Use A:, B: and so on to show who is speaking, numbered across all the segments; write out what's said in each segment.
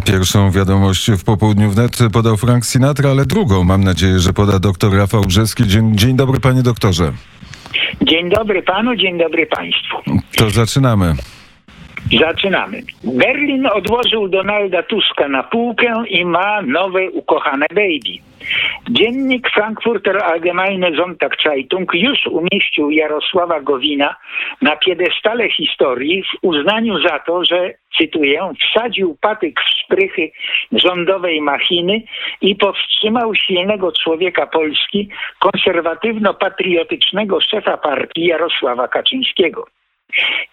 A: Pierwszą wiadomość w popołudniu wnet podał Frank Sinatra, ale drugą mam nadzieję, że poda doktor Rafał Brzeski. Dzień, dzień dobry panie doktorze.
B: Dzień dobry panu, dzień dobry państwu.
A: To zaczynamy.
B: Zaczynamy. Berlin odłożył Donalda Tuska na półkę i ma nowe ukochane baby. Dziennik Frankfurter Allgemeine Sonntagszeitung już umieścił Jarosława Gowina na piedestale historii w uznaniu za to, że, cytuję, wsadził patyk w szprychy rządowej machiny i powstrzymał silnego człowieka Polski, konserwatywno-patriotycznego szefa partii Jarosława Kaczyńskiego.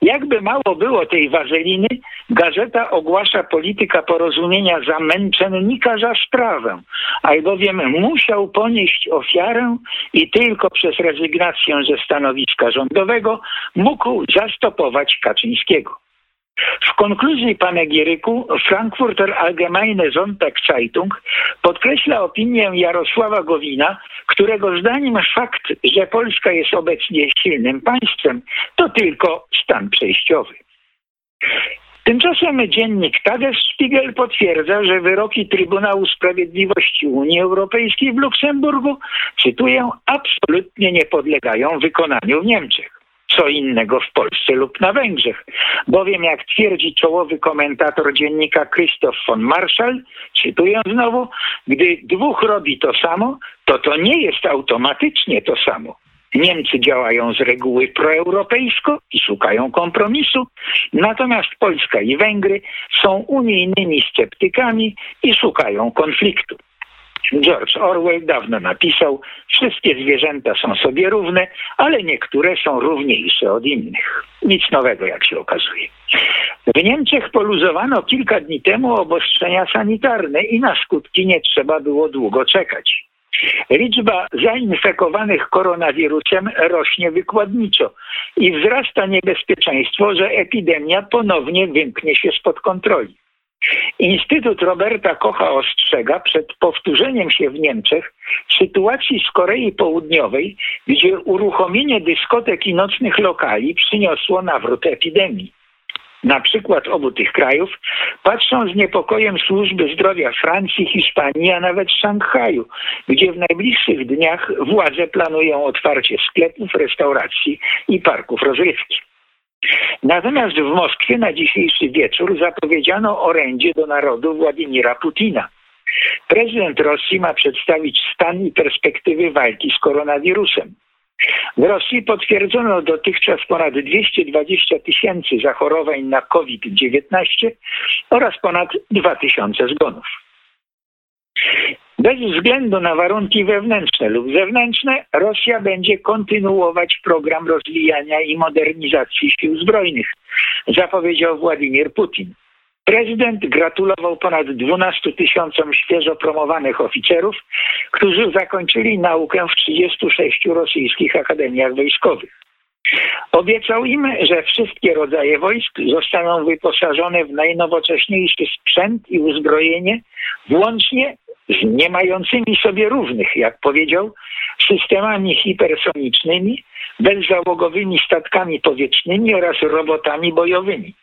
B: Jakby mało było tej wazeliny, gazeta ogłasza polityka porozumienia za męczennika za sprawę, albowiem musiał ponieść ofiarę i tylko przez rezygnację ze stanowiska rządowego mógł zastopować Kaczyńskiego. W konkluzji panegiryku Frankfurter Allgemeine Sonntagszeitung podkreśla opinię Jarosława Gowina, którego zdaniem fakt, że Polska jest obecnie silnym państwem, to tylko stan przejściowy. Tymczasem dziennik Tagesspiegel potwierdza, że wyroki Trybunału Sprawiedliwości Unii Europejskiej w Luksemburgu, cytuję, absolutnie nie podlegają wykonaniu w Niemczech co innego w Polsce lub na Węgrzech. Bowiem, jak twierdzi czołowy komentator dziennika Christoph von Marschall, cytuję znowu, gdy dwóch robi to samo, to to nie jest automatycznie to samo. Niemcy działają z reguły proeuropejsko i szukają kompromisu, natomiast Polska i Węgry są unijnymi sceptykami i szukają konfliktu. George Orwell dawno napisał, wszystkie zwierzęta są sobie równe, ale niektóre są równiejsze od innych. Nic nowego, jak się okazuje. W Niemczech poluzowano kilka dni temu obostrzenia sanitarne i na skutki nie trzeba było długo czekać. Liczba zainfekowanych koronawirusem rośnie wykładniczo i wzrasta niebezpieczeństwo, że epidemia ponownie wymknie się spod kontroli. Instytut Roberta Kocha ostrzega przed powtórzeniem się w Niemczech sytuacji z Korei Południowej, gdzie uruchomienie dyskotek i nocnych lokali przyniosło nawrót epidemii. Na przykład obu tych krajów patrzą z niepokojem służby zdrowia Francji, Hiszpanii, a nawet Szanghaju, gdzie w najbliższych dniach władze planują otwarcie sklepów, restauracji i parków rozrywki. Natomiast w Moskwie na dzisiejszy wieczór zapowiedziano orędzie do narodu Władimira Putina. Prezydent Rosji ma przedstawić stan i perspektywy walki z koronawirusem. W Rosji potwierdzono dotychczas ponad 220 tysięcy zachorowań na COVID-19 oraz ponad 2000 zgonów. Bez względu na warunki wewnętrzne lub zewnętrzne, Rosja będzie kontynuować program rozwijania i modernizacji sił zbrojnych, zapowiedział Władimir Putin. Prezydent gratulował ponad 12 tysiącom świeżo promowanych oficerów, którzy zakończyli naukę w 36 rosyjskich akademiach wojskowych. Obiecał im, że wszystkie rodzaje wojsk zostaną wyposażone w najnowocześniejszy sprzęt i uzbrojenie, włącznie z nie mającymi sobie równych, jak powiedział, systemami hipersonicznymi, bezzałogowymi statkami powietrznymi oraz robotami bojowymi.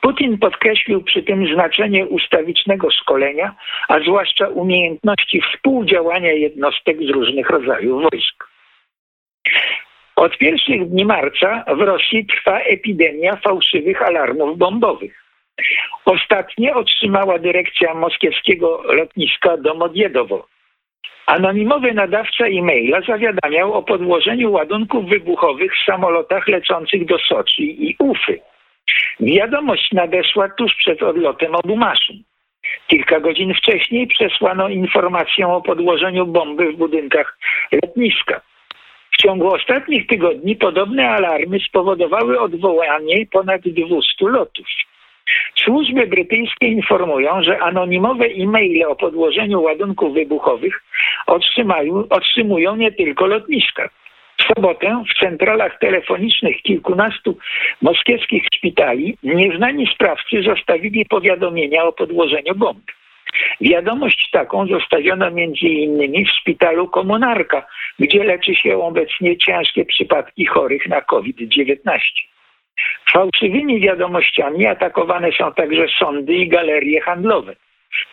B: Putin podkreślił przy tym znaczenie ustawicznego szkolenia, a zwłaszcza umiejętności współdziałania jednostek z różnych rodzajów wojsk. Od pierwszych dni marca w Rosji trwa epidemia fałszywych alarmów bombowych. Ostatnie otrzymała dyrekcja moskiewskiego lotniska Domodjedowo. Anonimowy nadawca e-maila zawiadamiał o podłożeniu ładunków wybuchowych w samolotach lecących do Soczi i Ufy. Wiadomość nadeszła tuż przed odlotem obu maszyn. Kilka godzin wcześniej przesłano informację o podłożeniu bomby w budynkach lotniska. W ciągu ostatnich tygodni podobne alarmy spowodowały odwołanie ponad 200 lotów. Służby brytyjskie informują, że anonimowe e-maile o podłożeniu ładunków wybuchowych otrzymują nie tylko lotniska. W sobotę w centralach telefonicznych kilkunastu moskiewskich szpitali nieznani sprawcy zostawili powiadomienia o podłożeniu bomb. Wiadomość taką zostawiono między innymi w szpitalu Komunarka, gdzie leczy się obecnie ciężkie przypadki chorych na COVID-19. Fałszywymi wiadomościami atakowane są także sądy i galerie handlowe.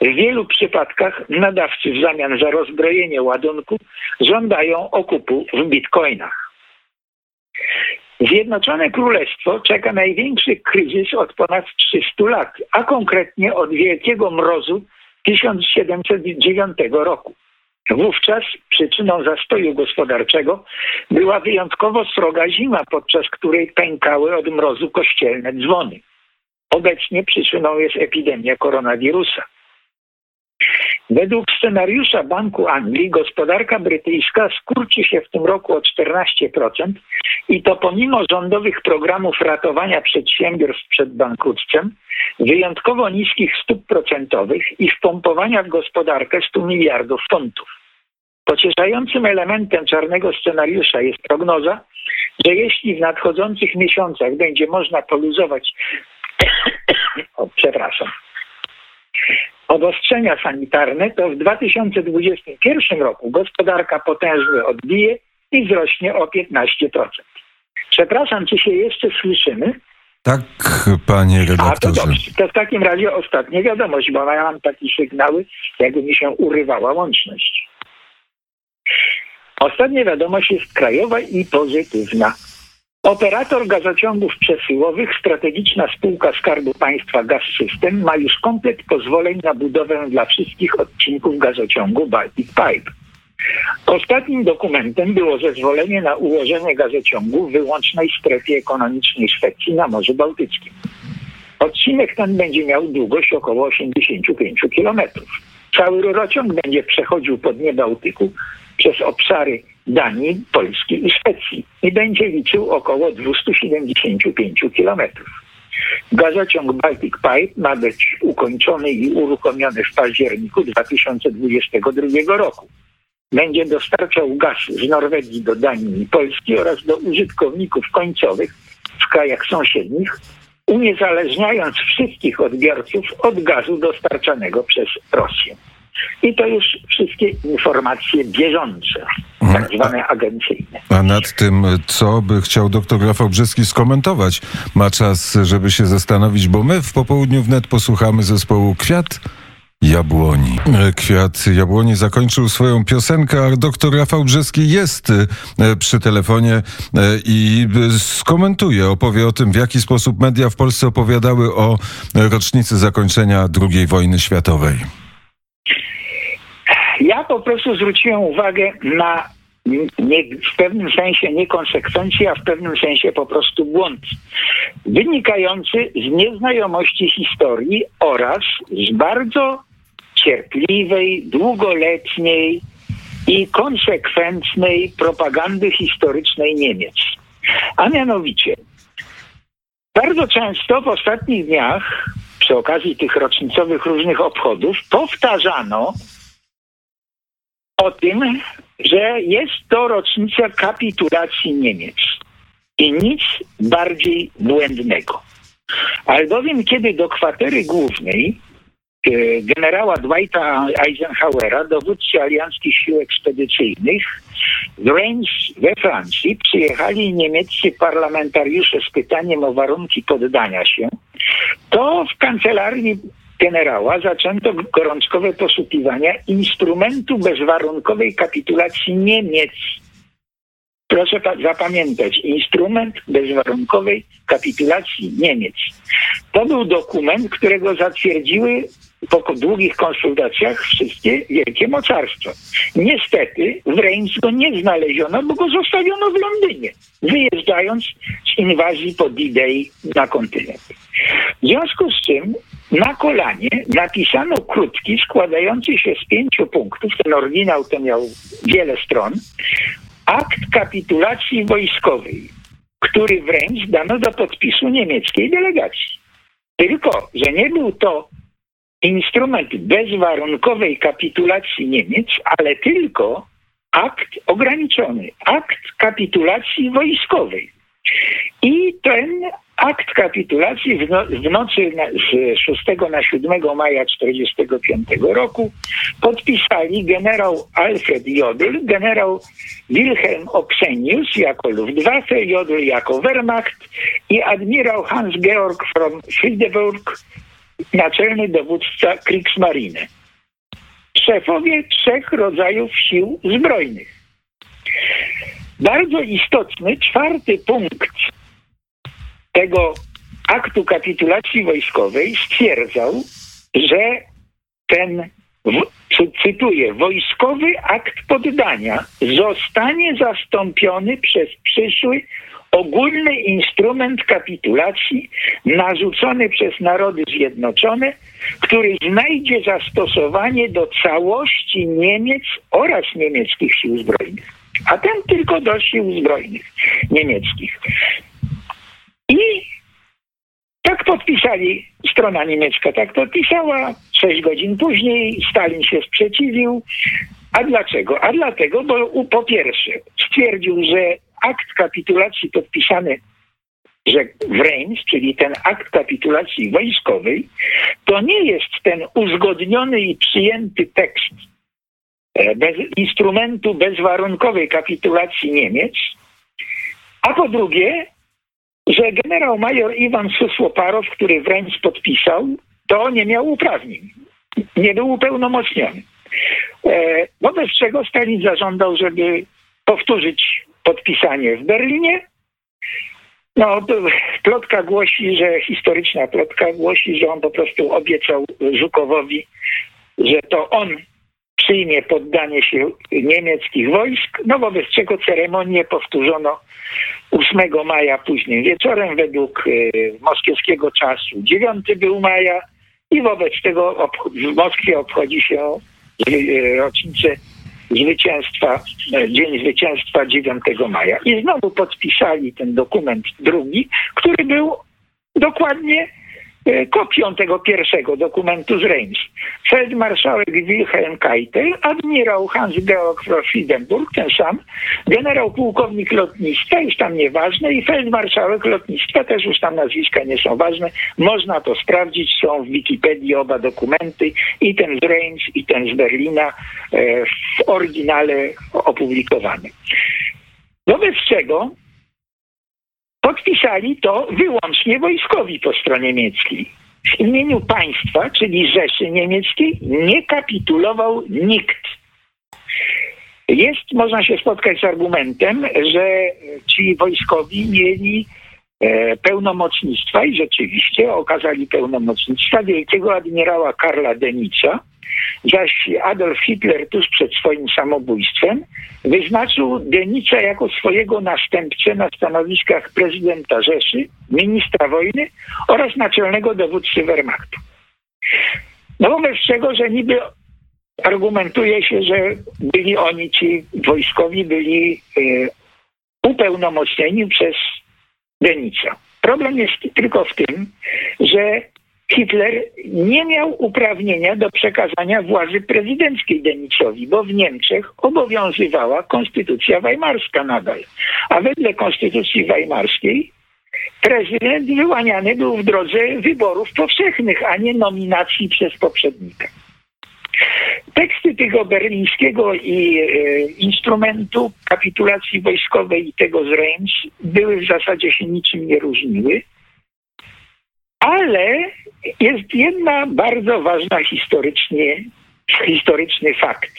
B: W wielu przypadkach nadawcy w zamian za rozbrojenie ładunku żądają okupu w bitcoinach. Zjednoczone Królestwo czeka największy kryzys od ponad 300 lat, a konkretnie od Wielkiego Mrozu 1709 roku. Wówczas przyczyną zastoju gospodarczego była wyjątkowo sroga zima, podczas której pękały od mrozu kościelne dzwony. Obecnie przyczyną jest epidemia koronawirusa. Według scenariusza Banku Anglii gospodarka brytyjska skurczy się w tym roku o 14% i to pomimo rządowych programów ratowania przedsiębiorstw przed bankructwem, wyjątkowo niskich stóp procentowych i wpompowania w gospodarkę 100 miliardów funtów. Pocieszającym elementem czarnego scenariusza jest prognoza, że jeśli w nadchodzących miesiącach będzie można poluzować, o, przepraszam, obostrzenia sanitarne, to w 2021 roku gospodarka potężnie odbije i wzrośnie o 15%. Przepraszam, czy się jeszcze słyszymy?
A: Tak, panie
B: A to
A: redaktorze.
B: dobrze. To w takim razie ostatnia wiadomość, bo ja mam takie sygnały, jakby mi się urywała łączność. Ostatnia wiadomość jest krajowa i pozytywna. Operator gazociągów przesyłowych, strategiczna spółka Skarbu Państwa Gaz System ma już komplet pozwoleń na budowę dla wszystkich odcinków gazociągu Baltic Pipe. Ostatnim dokumentem było zezwolenie na ułożenie gazociągu w wyłącznej strefie ekonomicznej Szwecji na Morzu Bałtyckim. Odcinek ten będzie miał długość około 85 km. Cały rurociąg będzie przechodził po dnie Bałtyku przez obszary Danii, Polski i Szwecji i będzie liczył około 275 km. Gazociąg Baltic Pipe ma być ukończony i uruchomiony w październiku 2022 roku. Będzie dostarczał gaz z Norwegii do Danii i Polski oraz do użytkowników końcowych w krajach sąsiednich, uniezależniając wszystkich odbiorców od gazu dostarczanego przez Rosję. I to już wszystkie informacje bieżące, tak zwane agencyjne.
A: A nad tym, co by chciał doktor Rafał Brzeski skomentować, ma czas, żeby się zastanowić, bo my w popołudniu wnet posłuchamy zespołu Kwiat Jabłoni. Kwiat Jabłoni zakończył swoją piosenkę, a doktor Rafał Brzeski jest e, przy telefonie e, i e, skomentuje, opowie o tym, w jaki sposób media w Polsce opowiadały o rocznicy zakończenia II wojny światowej.
B: Ja po prostu zwróciłem uwagę na nie, w pewnym sensie niekonsekwencje, a w pewnym sensie po prostu błąd, wynikający z nieznajomości historii oraz z bardzo cierpliwej, długoletniej i konsekwentnej propagandy historycznej Niemiec. A mianowicie, bardzo często w ostatnich dniach, przy okazji tych rocznicowych różnych obchodów, powtarzano, o tym, że jest to rocznica kapitulacji Niemiec. I nic bardziej błędnego. Albowiem kiedy do kwatery głównej e, generała Dwighta Eisenhowera, dowódcy alianckich sił ekspedycyjnych, w Reims we Francji przyjechali niemieccy parlamentariusze z pytaniem o warunki poddania się, to w kancelarii generała zaczęto gorączkowe poszukiwania instrumentu bezwarunkowej kapitulacji Niemiec. Proszę pa- zapamiętać, instrument bezwarunkowej kapitulacji Niemiec. To był dokument, którego zatwierdziły po długich konsultacjach wszystkie wielkie mocarstwa. Niestety w Reims go nie znaleziono, bo go zostawiono w Londynie, wyjeżdżając z inwazji po D-Day na kontynent. W związku z czym na kolanie napisano krótki, składający się z pięciu punktów, ten oryginał to miał wiele stron, akt kapitulacji wojskowej, który wręcz dano do podpisu niemieckiej delegacji. Tylko, że nie był to instrument bezwarunkowej kapitulacji Niemiec, ale tylko akt ograniczony, akt kapitulacji wojskowej. I ten akt kapitulacji w, no, w nocy na, z 6 na 7 maja 1945 roku podpisali generał Alfred Jodl, generał Wilhelm Oksenius jako Luftwaffe, Jodl jako Wehrmacht i admirał Hans-Georg von Friedeburg, naczelny dowódca Kriegsmarine. Szefowie trzech rodzajów sił zbrojnych. Bardzo istotny czwarty punkt tego aktu kapitulacji wojskowej stwierdzał, że ten, cytuję, wojskowy akt poddania zostanie zastąpiony przez przyszły ogólny instrument kapitulacji narzucony przez Narody Zjednoczone, który znajdzie zastosowanie do całości Niemiec oraz niemieckich sił zbrojnych, a ten tylko do sił zbrojnych niemieckich. I tak podpisali, strona niemiecka tak podpisała, sześć godzin później Stalin się sprzeciwił. A dlaczego? A dlatego, bo po pierwsze stwierdził, że akt kapitulacji podpisany że Reims, czyli ten akt kapitulacji wojskowej, to nie jest ten uzgodniony i przyjęty tekst e, bez instrumentu bezwarunkowej kapitulacji Niemiec, a po drugie, że generał major Iwan Susłoparow, który w Reims podpisał, to nie miał uprawnień, nie był upełnomocniony. E, wobec czego Stalin zażądał, żeby powtórzyć podpisanie w Berlinie. No, plotka głosi, że historyczna plotka głosi, że on po prostu obiecał Żukowowi, że to on przyjmie poddanie się niemieckich wojsk, no wobec czego ceremonię powtórzono 8 maja późnym wieczorem według y, moskiewskiego czasu. 9 był maja i wobec tego w Moskwie obchodzi się y, rocznicę zwycięstwa, e, Dzień Zwycięstwa 9 maja. I znowu podpisali ten dokument drugi, który był dokładnie e, kopią tego pierwszego dokumentu z Reims. Feldmarszałek Wilhelm Keitel, admirał Hans-Georg Friedenburg, ten sam, generał pułkownik lotnictwa, już tam nieważne, i feldmarszałek lotnictwa, też już tam nazwiska nie są ważne. Można to sprawdzić, są w Wikipedii oba dokumenty, i ten z Reims, i ten z Berlina, e, w oryginale opublikowany. Wobec czego podpisali to wyłącznie wojskowi po stronie niemieckiej w imieniu państwa, czyli Rzeszy Niemieckiej, nie kapitulował nikt. Jest, można się spotkać z argumentem, że ci wojskowi mieli e, pełnomocnictwa i rzeczywiście okazali pełnomocnictwa wielkiego admirała Karla Denica, zaś Adolf Hitler tuż przed swoim samobójstwem wyznaczył Denica jako swojego następcę na stanowiskach prezydenta Rzeszy, ministra wojny oraz naczelnego dowódcy Wehrmachtu. No wobec czego, że niby argumentuje się, że byli oni, ci wojskowi, byli y, upełnomocnieni przez Denica. Problem jest tylko w tym, że Hitler nie miał uprawnienia do przekazania władzy prezydenckiej Denicowi, bo w Niemczech obowiązywała konstytucja weimarska nadal. A wedle konstytucji weimarskiej prezydent wyłaniany był w drodze wyborów powszechnych, a nie nominacji przez poprzednika. Teksty tego berlińskiego i e, instrumentu kapitulacji wojskowej i tego z Reims były w zasadzie się niczym nie różniły, ale jest jedna bardzo ważna historycznie, historyczny fakt.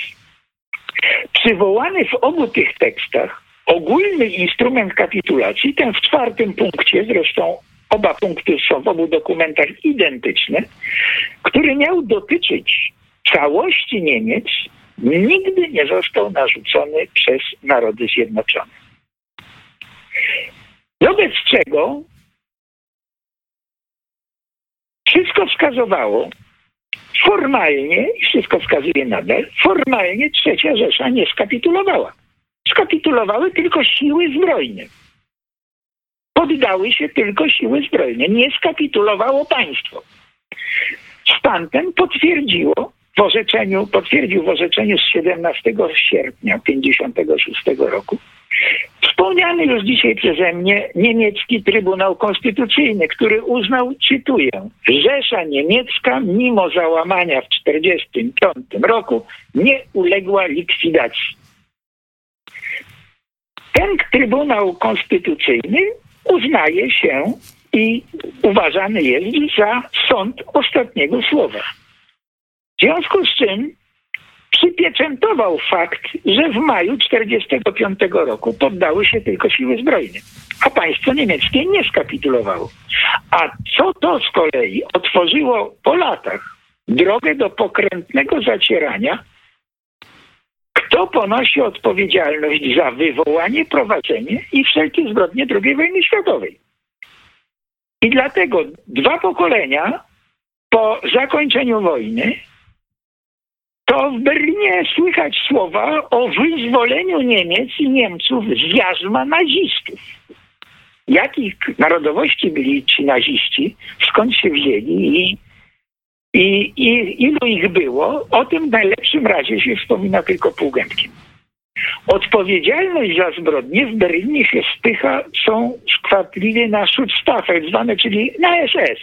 B: Przywołany w obu tych tekstach ogólny instrument kapitulacji, ten w czwartym punkcie, zresztą oba punkty są w obu dokumentach identyczne, który miał dotyczyć całości Niemiec, nigdy nie został narzucony przez Narody Zjednoczone. Wobec czego wszystko wskazywało, formalnie, i wszystko wskazuje nadal, formalnie trzecia Rzesza nie skapitulowała. Skapitulowały tylko siły zbrojne. Poddały się tylko siły zbrojne. Nie skapitulowało państwo. Stan ten potwierdziło w orzeczeniu, potwierdził w orzeczeniu z 17 sierpnia 56 roku wspomniany już dzisiaj przeze mnie niemiecki Trybunał Konstytucyjny, który uznał, cytuję, Rzesza Niemiecka mimo załamania w 1945 roku nie uległa likwidacji. Ten Trybunał Konstytucyjny uznaje się i uważany jest za sąd ostatniego słowa. W związku z czym przypieczętował fakt, że w maju 1945 roku poddały się tylko siły zbrojne, a państwo niemieckie nie skapitulowało. A co to z kolei otworzyło po latach drogę do pokrętnego zacierania, kto ponosi odpowiedzialność za wywołanie, prowadzenie i wszelkie zbrodnie II wojny światowej. I dlatego dwa pokolenia po zakończeniu wojny to w Berlinie słychać słowa o wyzwoleniu Niemiec i Niemców z jarzma nazistów. Jakich narodowości byli ci naziści, skąd się wzięli i, i, i ilu ich było, o tym w najlepszym razie się wspomina tylko półgębkiem. Odpowiedzialność za zbrodnie w Berlinie się spycha, są skwapliwie na Schutzstaffel, zwane, czyli na SS.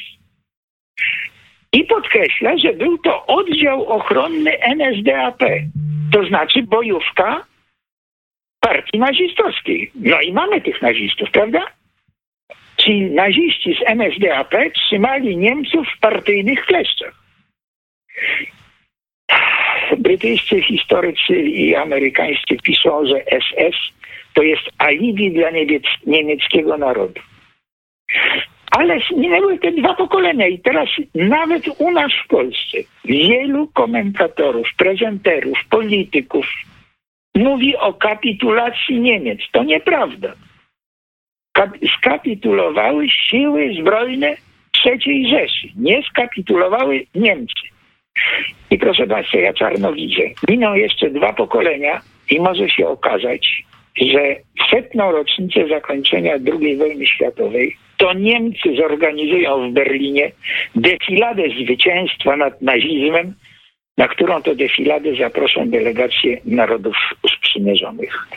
B: I podkreśla, że był to oddział ochronny NSDAP, to znaczy bojówka partii nazistowskiej. No i mamy tych nazistów, prawda? Ci naziści z NSDAP trzymali Niemców w partyjnych kleszczach. Brytyjscy historycy i amerykańscy piszą, że SS to jest alibi dla niemieckiego narodu. Ale minęły te dwa pokolenia i teraz nawet u nas w Polsce wielu komentatorów, prezenterów, polityków mówi o kapitulacji Niemiec. To nieprawda. skapitulowały siły zbrojne III Rzeszy. Nie skapitulowały Niemcy. I proszę Państwa, ja czarno widzę. Miną jeszcze dwa pokolenia i może się okazać, że setną rocznicę zakończenia II wojny światowej to Niemcy zorganizują w Berlinie defiladę zwycięstwa nad nazizmem, na którą to defiladę zaproszą delegacje narodów sprzymierzonych.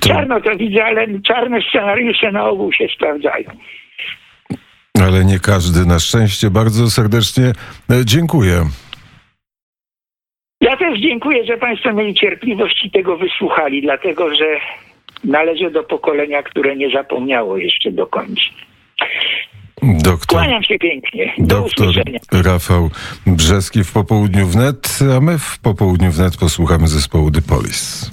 B: To... Czarno to widzę, ale czarne scenariusze na ogół się sprawdzają.
A: Ale nie każdy, na szczęście. Bardzo serdecznie e, dziękuję.
B: Ja też dziękuję, że Państwo mieli cierpliwość i tego wysłuchali, dlatego że należy do pokolenia, które nie zapomniało jeszcze do końca. Doktor, Kłaniam się pięknie. Do doktor usłyszenia.
A: Rafał Brzeski w popołudniu wnet, a my w popołudniu wnet posłuchamy zespołu The Police.